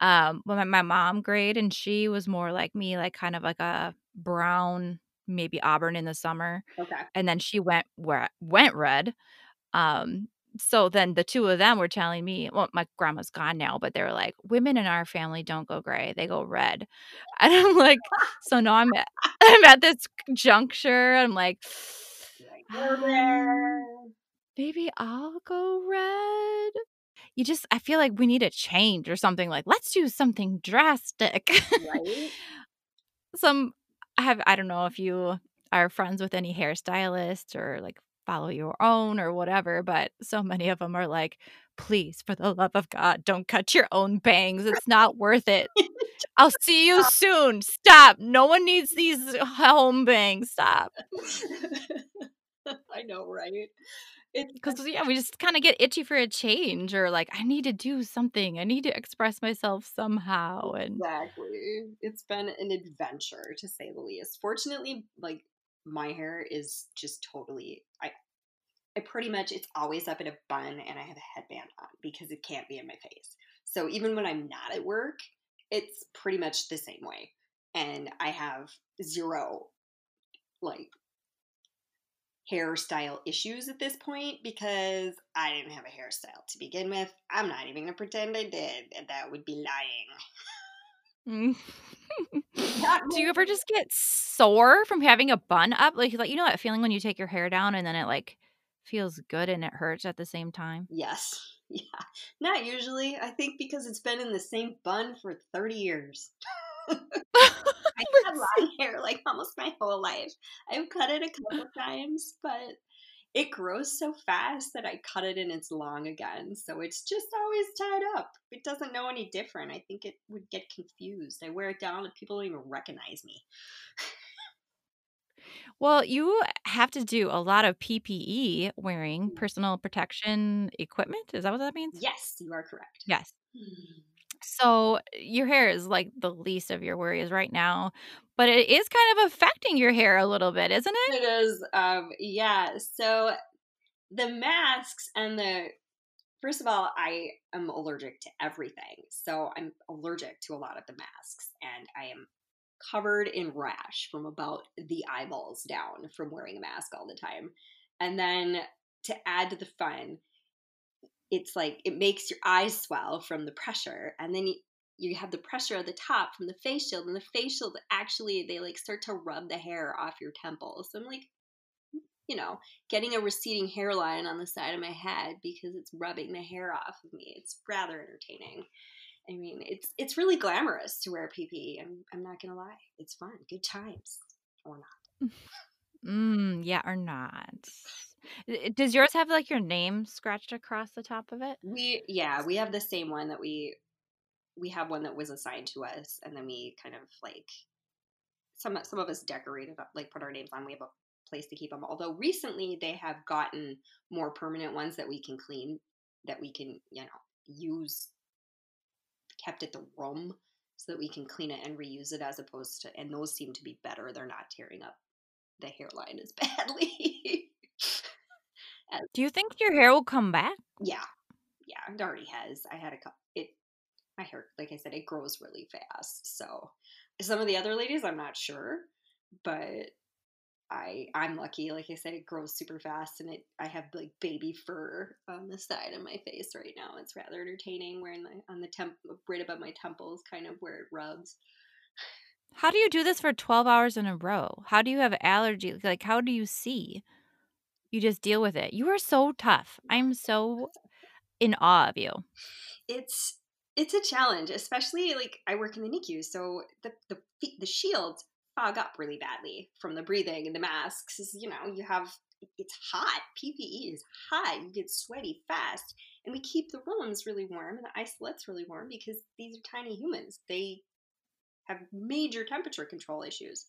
Um, when my, my mom grayed and she was more like me, like kind of like a brown, maybe auburn in the summer. Okay. And then she went where went red. Um, so then the two of them were telling me, well, my grandma's gone now, but they were like, women in our family don't go gray, they go red. And I'm like, so now I'm at, I'm at this juncture. I'm like, um, maybe I'll go red. You just, I feel like we need a change or something like, let's do something drastic. Right. Some, I have, I don't know if you are friends with any hairstylists or like follow your own or whatever, but so many of them are like please, for the love of God, don't cut your own bangs. It's not worth it. I'll see you soon. Stop. No one needs these home bangs. Stop. I know, right? Because yeah, we just kind of get itchy for a change, or like I need to do something. I need to express myself somehow. And exactly, it's been an adventure to say the least. Fortunately, like my hair is just totally I I pretty much it's always up in a bun and I have a headband on because it can't be in my face. So even when I'm not at work, it's pretty much the same way. And I have zero like hairstyle issues at this point because I didn't have a hairstyle to begin with. I'm not even gonna pretend I did, that would be lying. Mm. Do you ever just get sore from having a bun up? Like, like you know that feeling when you take your hair down and then it like feels good and it hurts at the same time? Yes. Yeah. Not usually. I think because it's been in the same bun for 30 years. I had long hair like almost my whole life. I've cut it a couple times, but it grows so fast that I cut it and it's long again. So it's just always tied up. It doesn't know any different. I think it would get confused. I wear it down and people don't even recognize me. Well, you have to do a lot of PPE wearing, mm. personal protection equipment. Is that what that means? Yes, you are correct. Yes. Mm. So your hair is like the least of your worries right now, but it is kind of affecting your hair a little bit, isn't it? It is. Um, yeah. So the masks and the first of all, I am allergic to everything. So I'm allergic to a lot of the masks, and I am covered in rash from about the eyeballs down from wearing a mask all the time. And then to add to the fun, it's like it makes your eyes swell from the pressure and then you, you have the pressure at the top from the face shield and the face shield actually they like start to rub the hair off your temples. So i'm like you know getting a receding hairline on the side of my head because it's rubbing the hair off of me it's rather entertaining. I mean it's it's really glamorous to wear ppe i'm, I'm not gonna lie it's fun good times or not. Mm, yeah or not Eh, does yours have like your name scratched across the top of it? We yeah, we have the same one that we we have one that was assigned to us and then we kind of like some some of us decorated up like put our names on. We have a place to keep them. Although recently they have gotten more permanent ones that we can clean that we can, you know, use kept at the room so that we can clean it and reuse it as opposed to and those seem to be better. They're not tearing up the hairline as badly. Uh, do you think your hair will come back? Yeah, yeah, it already has. I had a couple. It my hair, like I said, it grows really fast. So some of the other ladies, I'm not sure, but I I'm lucky. Like I said, it grows super fast, and it I have like baby fur on the side of my face right now. It's rather entertaining. Wearing the on the temp right above my temples, kind of where it rubs. How do you do this for 12 hours in a row? How do you have allergies? Like, how do you see? You just deal with it. You are so tough. I'm so in awe of you. It's it's a challenge, especially like I work in the NICU, so the the the shields fog up really badly from the breathing and the masks. You know, you have it's hot. PPE is hot. You get sweaty fast, and we keep the rooms really warm and the isolettes really warm because these are tiny humans. They have major temperature control issues.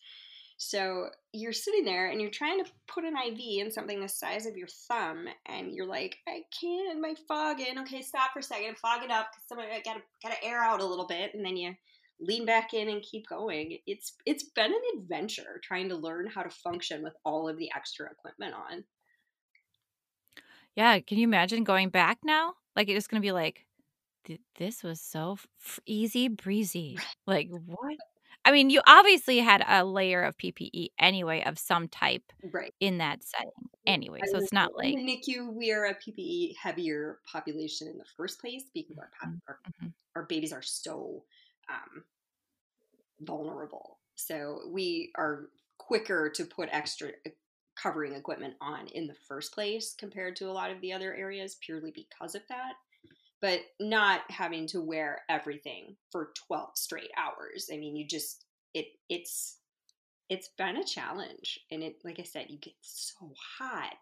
So you're sitting there and you're trying to put an IV in something the size of your thumb, and you're like, I can't, my fogging. Okay, stop for a second, fog it up because somebody gotta gotta air out a little bit, and then you lean back in and keep going. It's it's been an adventure trying to learn how to function with all of the extra equipment on. Yeah, can you imagine going back now? Like it's gonna be like, this was so f- easy breezy. Like what? I mean, you obviously had a layer of PPE anyway of some type right. in that setting anyway. So it's not like NICU we are a PPE heavier population in the first place because our mm-hmm. our, mm-hmm. our babies are so um, vulnerable. So we are quicker to put extra covering equipment on in the first place compared to a lot of the other areas purely because of that but not having to wear everything for 12 straight hours. I mean, you just it it's it's been a challenge and it like I said, you get so hot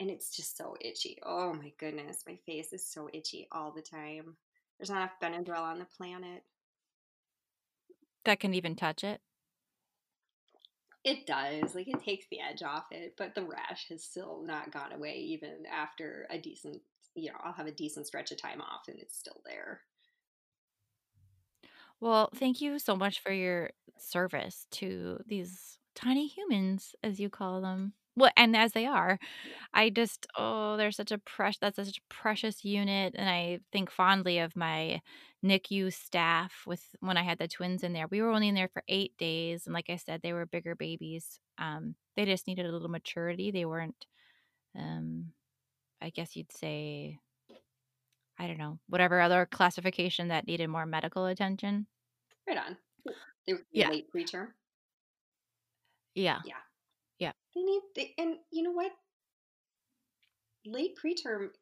and it's just so itchy. Oh my goodness, my face is so itchy all the time. There's not enough Benadryl on the planet. That can even touch it. It does. Like it takes the edge off it, but the rash has still not gone away even after a decent, you know, I'll have a decent stretch of time off and it's still there. Well, thank you so much for your service to these tiny humans, as you call them. Well, and as they are, I just oh, they're such a precious. That's such a precious unit, and I think fondly of my NICU staff. With when I had the twins in there, we were only in there for eight days, and like I said, they were bigger babies. Um, they just needed a little maturity. They weren't, um, I guess you'd say, I don't know, whatever other classification that needed more medical attention. Right on. They were Yeah. late preterm. Yeah. Yeah. Yeah. They need, they, and you know what? Late preterm,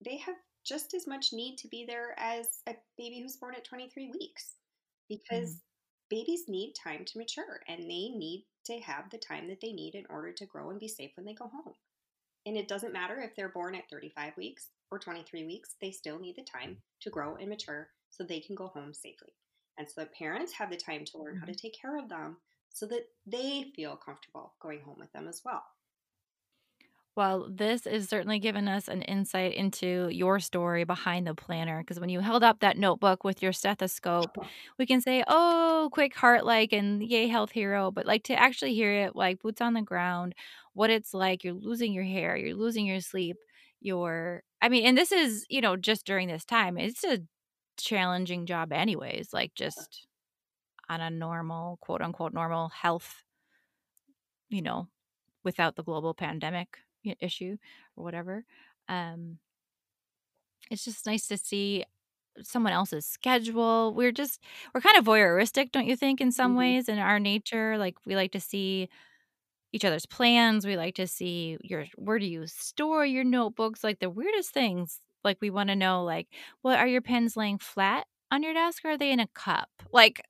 they have just as much need to be there as a baby who's born at 23 weeks because Mm-hmm. babies need time to mature and they need to have the time that they need in order to grow and be safe when they go home. And it doesn't matter if they're born at 35 weeks or 23 weeks, they still need the time to grow and mature so they can go home safely. And so the parents have the time to learn how mm-hmm. to take care of them so that they feel comfortable going home with them as well. Well, this has certainly given us an insight into your story behind the planner. Because when you held up that notebook with your stethoscope, uh-huh. we can say, oh, quick heart like and yay, health hero. But like to actually hear it, like boots on the ground, what it's like, you're losing your hair, you're losing your sleep, you're, I mean, and this is, you know, just during this time, it's a challenging job, anyways, like just on a normal, quote unquote, normal health, you know, without the global pandemic issue or whatever. Um, it's just nice to see someone else's schedule. We're just we're kind of voyeuristic, don't you think, in some Mhm. ways in our nature? Like we like to see each other's plans. We like to see your where do you store your notebooks? Like the weirdest things. Like we want to know like, well, are your pens laying flat on your desk or are they in a cup? Like,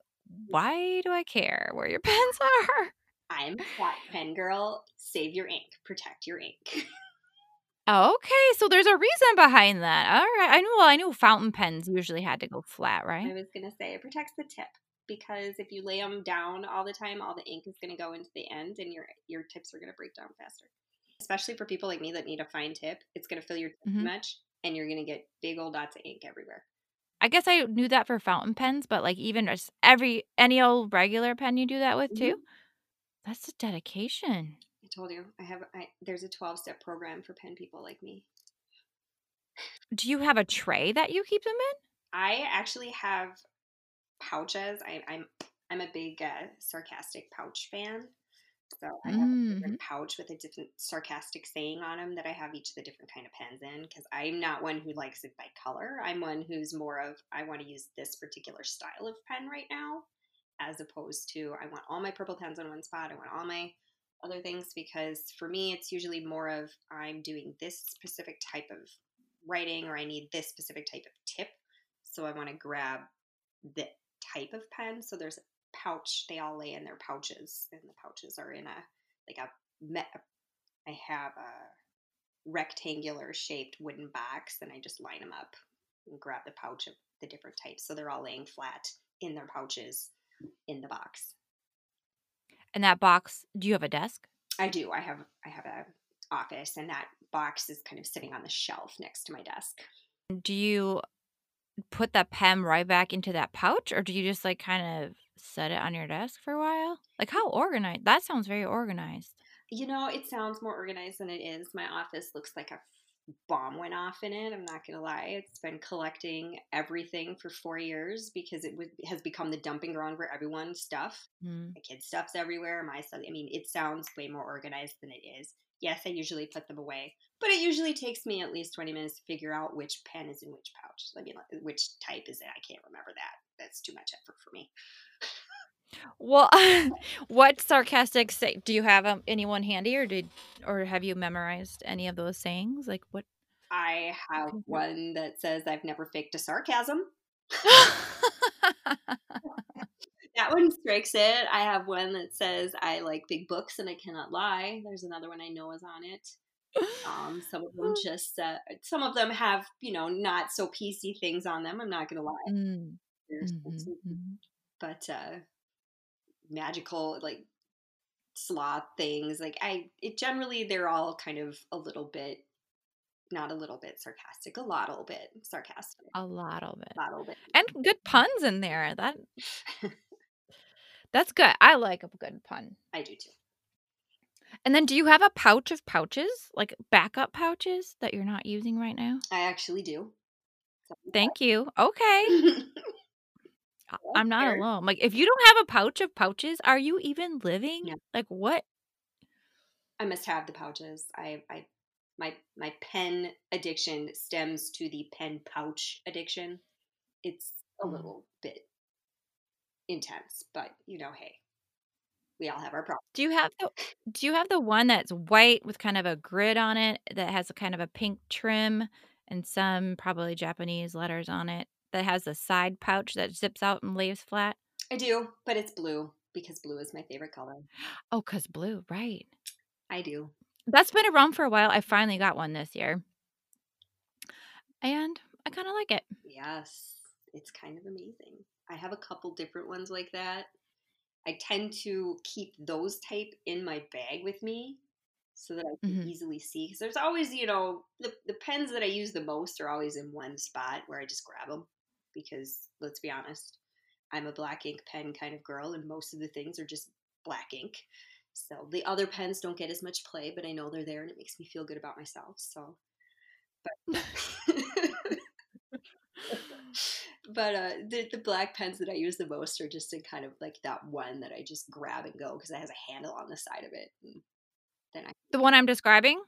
why do I care where your pens are? I'm a flat pen girl. Save your ink, protect your ink. Okay, so there's a reason behind that. All right. I knew well, I knew fountain pens usually had to go flat, right? I was going to say it protects the tip because if you lay them down all the time, all the ink is going to go into the end and your your tips are going to break down faster. Especially for people like me that need a fine tip, it's going to fill your tip Mhm. too much and you're going to get big old dots of ink everywhere. I guess I knew that for fountain pens, but like even just every any old regular pen you do that with Mhm. too? That's a dedication. I told you, I have I, there's a 12 step program for pen people like me. Do you have a tray that you keep them in? I actually have pouches. I, I'm I'm a big uh, sarcastic pouch fan. So I have a Mhm. different pouch with a different sarcastic saying on them that I have each of the different kind of pens in because I'm not one who likes it by color. I'm one who's more of I want to use this particular style of pen right now, as opposed to I want all my purple pens on one spot. I want all my other things because for me it's usually more of I'm doing this specific type of writing or I need this specific type of tip. So I want to grab the type of pen. So there's a pouch. They all lay in their pouches, and the pouches are in a like a. me- I have a rectangular shaped wooden box, and I just line them up and grab the pouch of the different types. So they're all laying flat in their pouches in the box. And that box, do you have a desk? I do. I have I have a office, and that box is kind of sitting on the shelf next to my desk. Do you put that pen right back into that pouch or do you just like kind of set it on your desk for a while? Like how organized? That sounds very organized. You know, it sounds more organized than it is. My office looks like a bomb went off in it. I'm not gonna lie. It's been collecting everything for four years because it was, has become the dumping ground for everyone's stuff. Mm. My kids' stuff's everywhere. My stuff. I mean, it sounds way more organized than it is. Yes, I usually put them away, but it usually takes me at least 20 minutes to figure out which pen is in which pouch. I mean, which type is it? I can't remember that. That's too much effort for me. Well, what sarcastic say? Do you have um, anyone handy, or did, or have you memorized any of those sayings? Like what? I have one that says I've never faked a sarcasm. That one strikes it. I have one that says I like big books and I cannot lie. There's another one I know is on it. Um, some of them just, uh, some of them have, you know, not so PC things on them. I'm not gonna lie. Mm. Mhm, some- mhm. but uh, magical like sloth things, like I, it generally they're all kind of a little bit, not a little bit sarcastic, a lot, a little bit sarcastic, A lot a lot, a little bit. And good puns in there. That That's good. I like a good pun. I do too. And then do you have a pouch of pouches? Like backup pouches that you're not using right now? I actually do. Thank you. Okay. I'm not alone. Like if you don't have a pouch of pouches, are you even living? No. Like what? I must have the pouches. I, I, my my pen addiction stems to the pen pouch addiction. It's a Mm. little bit intense, but you know, hey, we all have our problems. Do you have the Do you have the one that's white with kind of a grid on it that has a kind of a pink trim and some probably Japanese letters on it that has a side pouch that zips out and lays flat? I do, but it's blue because blue is my favorite color. Oh, cuz blue, right. I do. That's been around for a while. I finally got one this year. And I kind of like it. Yes, it's kind of amazing. I have a couple different ones like that. I tend to keep those type in my bag with me so that I can Mhm. easily see. Because there's always, you know, the, the pens that I use the most are always in one spot where I just grab them. Because let's be honest, I'm a black ink pen kind of girl, and most of the things are just black ink. So the other pens don't get as much play, but I know they're there and it makes me feel good about myself. So, but. but uh, the, the black pens that I use the most are just in kind of like that one that I just grab and go because it has a handle on the side of it. And then I, The one I'm describing?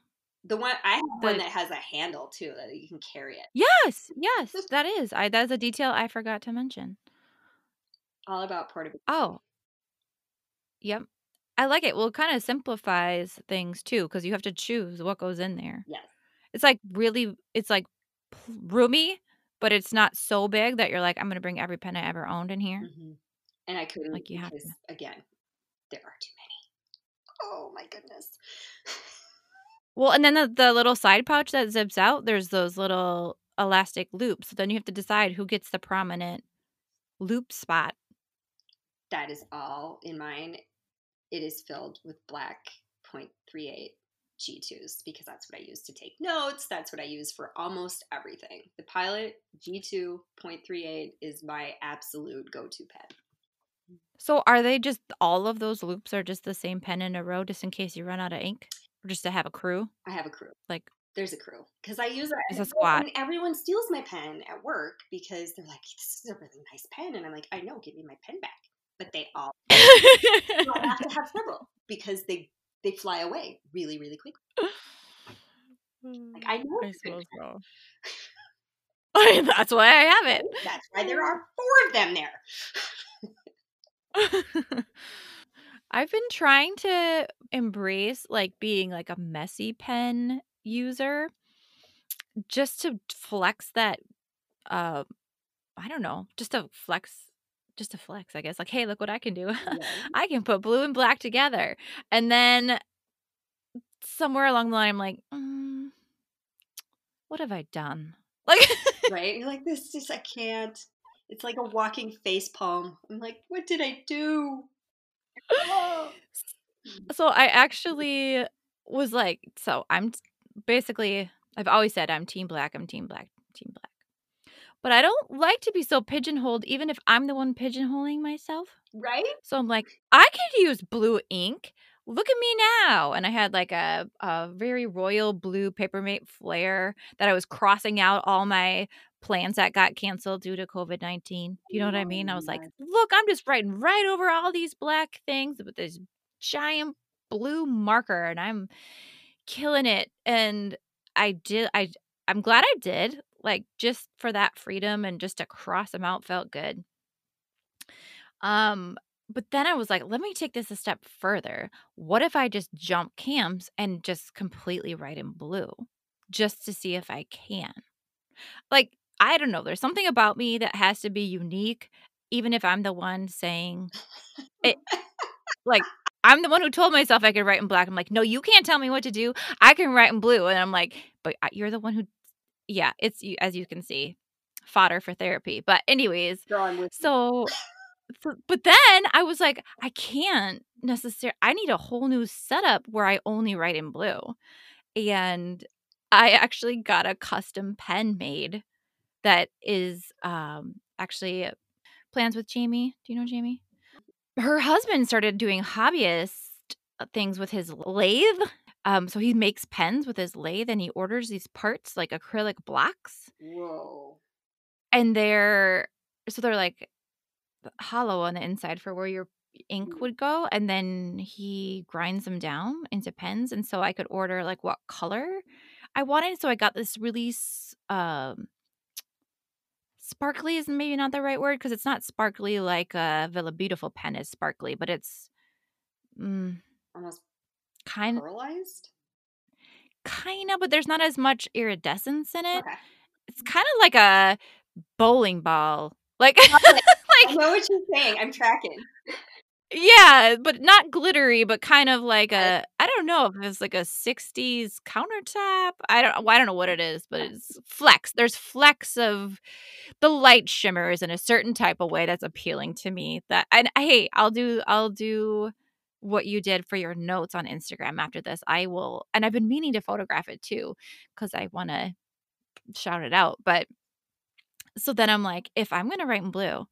The one I have one that has a handle too that you can carry it. Yes, yes, that is. I that's a detail I forgot to mention. All about portability. Oh. Yep. I like it. Well, it kind of simplifies things too because you have to choose what goes in there. Yes. It's like really, it's like roomy, but it's not so big that you're like, I'm going to bring every pen I ever owned in here. hmm And I couldn't Like, you have because again, there are too many. Oh my goodness. Well, and then the, the little side pouch that zips out, there's those little elastic loops. So then you have to decide who gets the prominent loop spot. that is all in mine. It is filled with black 0.38 G2s because that's what I use to take notes. That's what I use for almost everything. The Pilot G2 0.38 is my absolute go to pen. So are they just all of those loops are just the same pen in a row just in case you run out of ink? Or just to have a crew? I have a crew. Like There's a crew because I use it. It's a squad. And everyone steals my pen at work because they're like, "This is a really nice pen," and I'm like, "I know, give me my pen back." But they all so I have to have several because they they fly away really really quick. Like I know I it's a good suppose so. That's why I have pen. That's why there are four of them there. I've been trying to embrace like being like a messy pen user just to flex that uh I don't know, just to flex just to flex, I guess. Like, hey, look what I can do. Right? I can put blue and black together. And then somewhere along the line, I'm like, mm, what have I done? Like, right? You're like, this just I can't. It's like a walking face palm. I'm like, what did I do? So I actually was like, so I'm basically, I've always said I'm team black, I'm team black, team black. But I don't like to be so pigeonholed, even if I'm the one pigeonholing myself. Right? So I'm like, I could use blue ink. Look at me now. And I had like a, a very royal blue Paper Mate Flair that I was crossing out all my plans that got canceled due to COVID 19. You know what I mean? I was like, look, I'm just writing right over all these black things with this giant blue marker and I'm killing it. And I did, I, I'm glad I did, like just for that freedom and just to cross them out felt good. Um, but then I was like, let me take this a step further. What if I just jump camps and just completely write in blue just to see if I can? Like, I don't know. There's something about me that has to be unique, even if I'm the one saying it. Like, I'm the one who told myself I could write in black. I'm like, "No, you can't tell me what to do. I can write in blue." And I'm like, "But you're the one who yeah, it's as you can see, fodder for therapy." But anyways, so so but then I was like, "I can't necessarily I need a whole new setup where I only write in blue." And I actually got a custom pen made that is um actually plans with Jamie. Do you know Jamie? Her husband started doing hobbyist uh, things with his lathe. Um, so he makes pens with his lathe and he orders these parts like acrylic blocks. Whoa. And they're so they're like hollow on the inside for where your ink Mm. would go and then he grinds them down into pens and so I could order like what color I wanted so I got this really um sparkly is maybe not the right word because it's not sparkly like a Villa Beautiful pen is sparkly but it's mm, Almost kind pearlized. kind of but there's not as much iridescence in it Okay. it's kind of like a bowling ball like I like know what you're saying. I'm tracking. Yeah, but not glittery, but kind of like a I don't know if it's like a 60s countertop. I don't well, I don't know what it is, but it's flecks. There's flecks of the light shimmers in a certain type of way that's appealing to me. That and hey, I'll do I'll do what you did for your notes on Instagram after this. I will and I've been meaning to photograph it too cuz I want to shout it out. But so then I'm like, if I'm going to write in blue,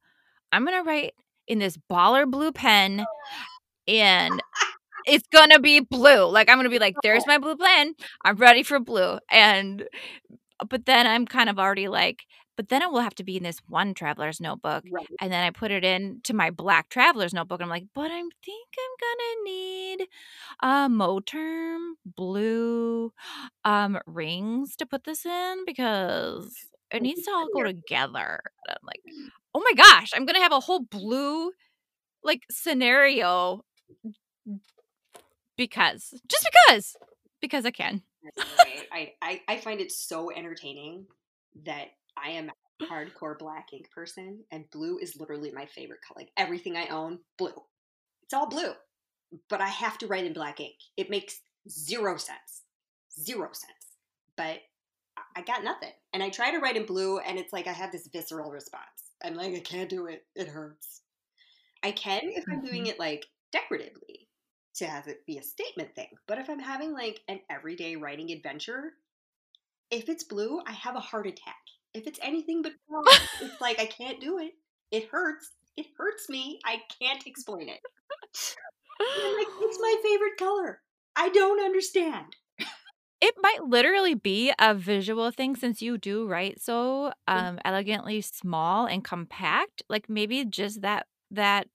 I'm going to write in this baller blue pen and it's gonna be blue. Like I'm gonna be like, there's my blue pen. I'm ready for blue. And but then I'm kind of already like, but then it will have to be in this one traveler's notebook. Right. And then I put it in to my black traveler's notebook. And I'm like, but I think I'm gonna need a Moterm blue um rings to put this in because it needs to all go together. And I'm like, oh my gosh, I'm gonna have a whole blue like scenario because just because because I can. I, I I find it so entertaining that I am a hardcore black ink person, and blue is literally my favorite color. Like everything I own, blue. It's all blue, but I have to write in black ink. It makes zero sense, zero sense. But I- got nothing, and I try to write in blue, and it's like I have this visceral response. I'm like, I can't do it. It hurts. I can if I'm doing Mhm. it like decoratively to have it be a statement thing. But if I'm having like an everyday writing adventure, if it's blue, I have a heart attack. If it's anything but blue, it's like I can't do it. It hurts. It hurts me. I can't explain it. Like, it's my favorite color. I don't understand. It might literally be a visual thing since you do write so um elegantly small and compact. Like maybe just that that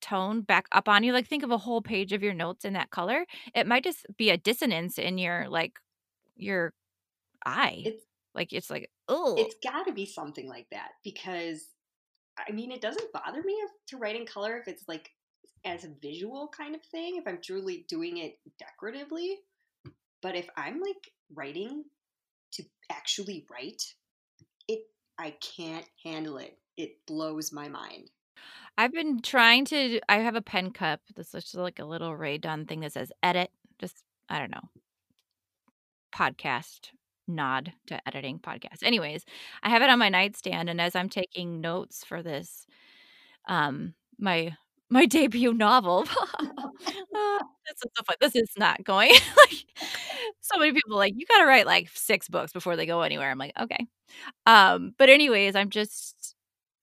tone back up on you. Like think of a whole page of your notes in that color. It might just be a dissonance in your like your eye. It's Like it's like, oh it's got to be something like that because I mean, it doesn't bother me if, to write in color if it's like as a visual kind of thing, if I'm truly doing it decoratively. But if I'm like writing to actually write, it I can't handle it. It blows my mind. I've been trying to I have a pen cup. This is like a little Rae Dunn thing that says edit. Just I don't know. Podcast nod to editing podcast. Anyways, I have it on my nightstand and as I'm taking notes for this um my my debut novel. Uh, this is so fun. This is not going like so many people are like you got to write like 6 books before they go anywhere. I'm like, okay. Um but anyways, I'm just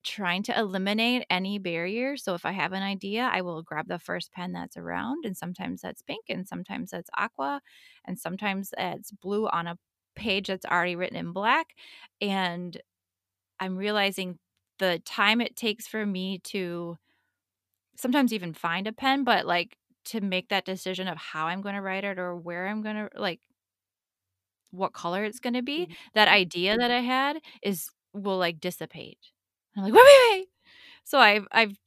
trying to eliminate any barrier. So if I have an idea, I will grab the first pen that's around, and sometimes that's pink, and sometimes that's aqua, and sometimes it's blue on a page that's already written in black. And I'm realizing the time it takes for me to sometimes even find a pen, but like to make that decision of how I'm going to write it or where I'm going to like what color it's going to be, Mhm. that idea that I had is will like dissipate. I'm like, wait, wait, wait. So I've I've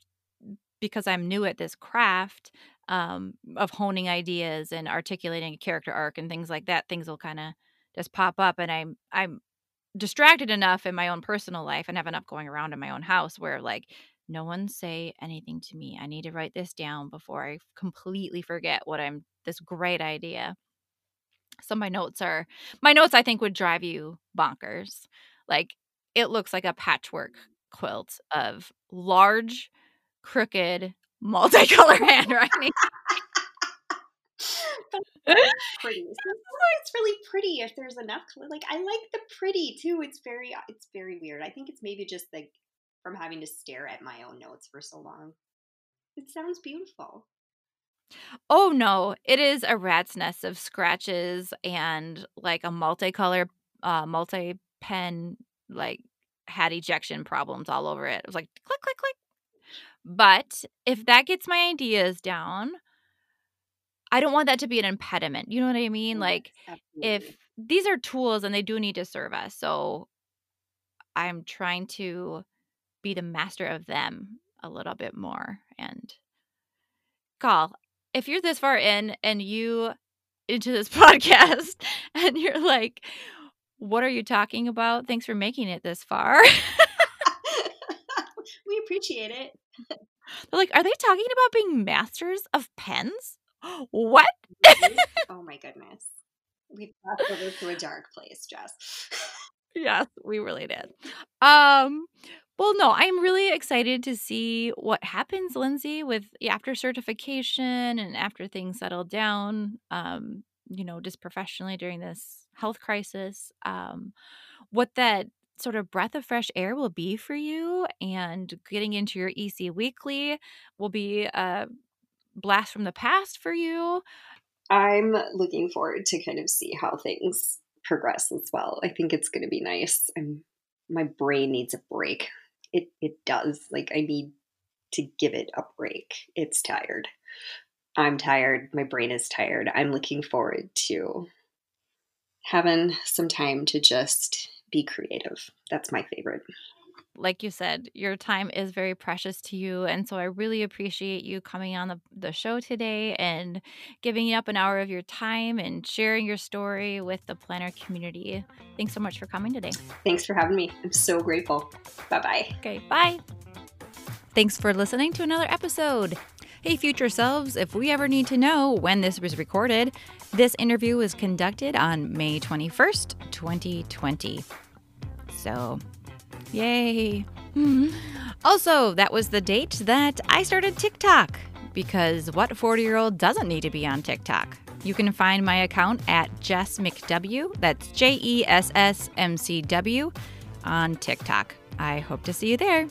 because I'm new at this craft um, of honing ideas and articulating a character arc and things like that, things will kind of just pop up, and I'm I'm distracted enough in my own personal life and have enough going around in my own house where like no one say anything to me. I need to write this down before I completely forget what I'm this great idea. So my notes are my notes I think would drive you bonkers. Like it looks like a patchwork quilt of large, crooked, multicolor handwriting. pretty. it's really pretty if there's enough color. Like I like the pretty too. It's very it's very weird. I think it's maybe just like from having to stare at my own notes for so long. It sounds beautiful. Oh no, it is a rat's nest of scratches and like a multicolor uh multi pen like had ejection problems all over it. It was like click click click. But if that gets my ideas down, I don't want that to be an impediment. You know what I mean? Yes, Like if these are tools and they do need to serve us. So I'm trying to be the master of them a little bit more and call. If you're this far in and you into this podcast and you're like, what are you talking about? Thanks for making it this far. we appreciate it. They're like, are they talking about being masters of pens? What? oh my goodness. We've crossed over to a dark place, Jess. yes, we really did. Um, well, no, I'm really excited to see what happens, Lindsay, with after certification and after things settle down. Um, you know, just professionally during this health crisis. Um, what that sort of breath of fresh air will be for you, and getting into your EC weekly will be a blast from the past for you. I'm looking forward to kind of see how things progress as well. I think it's going to be nice. I'm my brain needs a break. It it does. Like I need to give it a break. It's tired. I'm tired. My brain is tired. I'm looking forward to having some time to just be creative. That's my favorite. Like you said, your time is very precious to you. And so I really appreciate you coming on the, the show today and giving up an hour of your time and sharing your story with the planner community. Thanks so much for coming today. Thanks for having me. I'm so grateful. Bye bye. Okay, bye. Thanks for listening to another episode. Hey, future selves, if we ever need to know when this was recorded, this interview was conducted on May 21st, 2020. So, yay. Mm-hmm. Also, that was the date that I started TikTok because what 40 year old doesn't need to be on TikTok? You can find my account at Jess McW, that's J E S S M C W, on TikTok. I hope to see you there.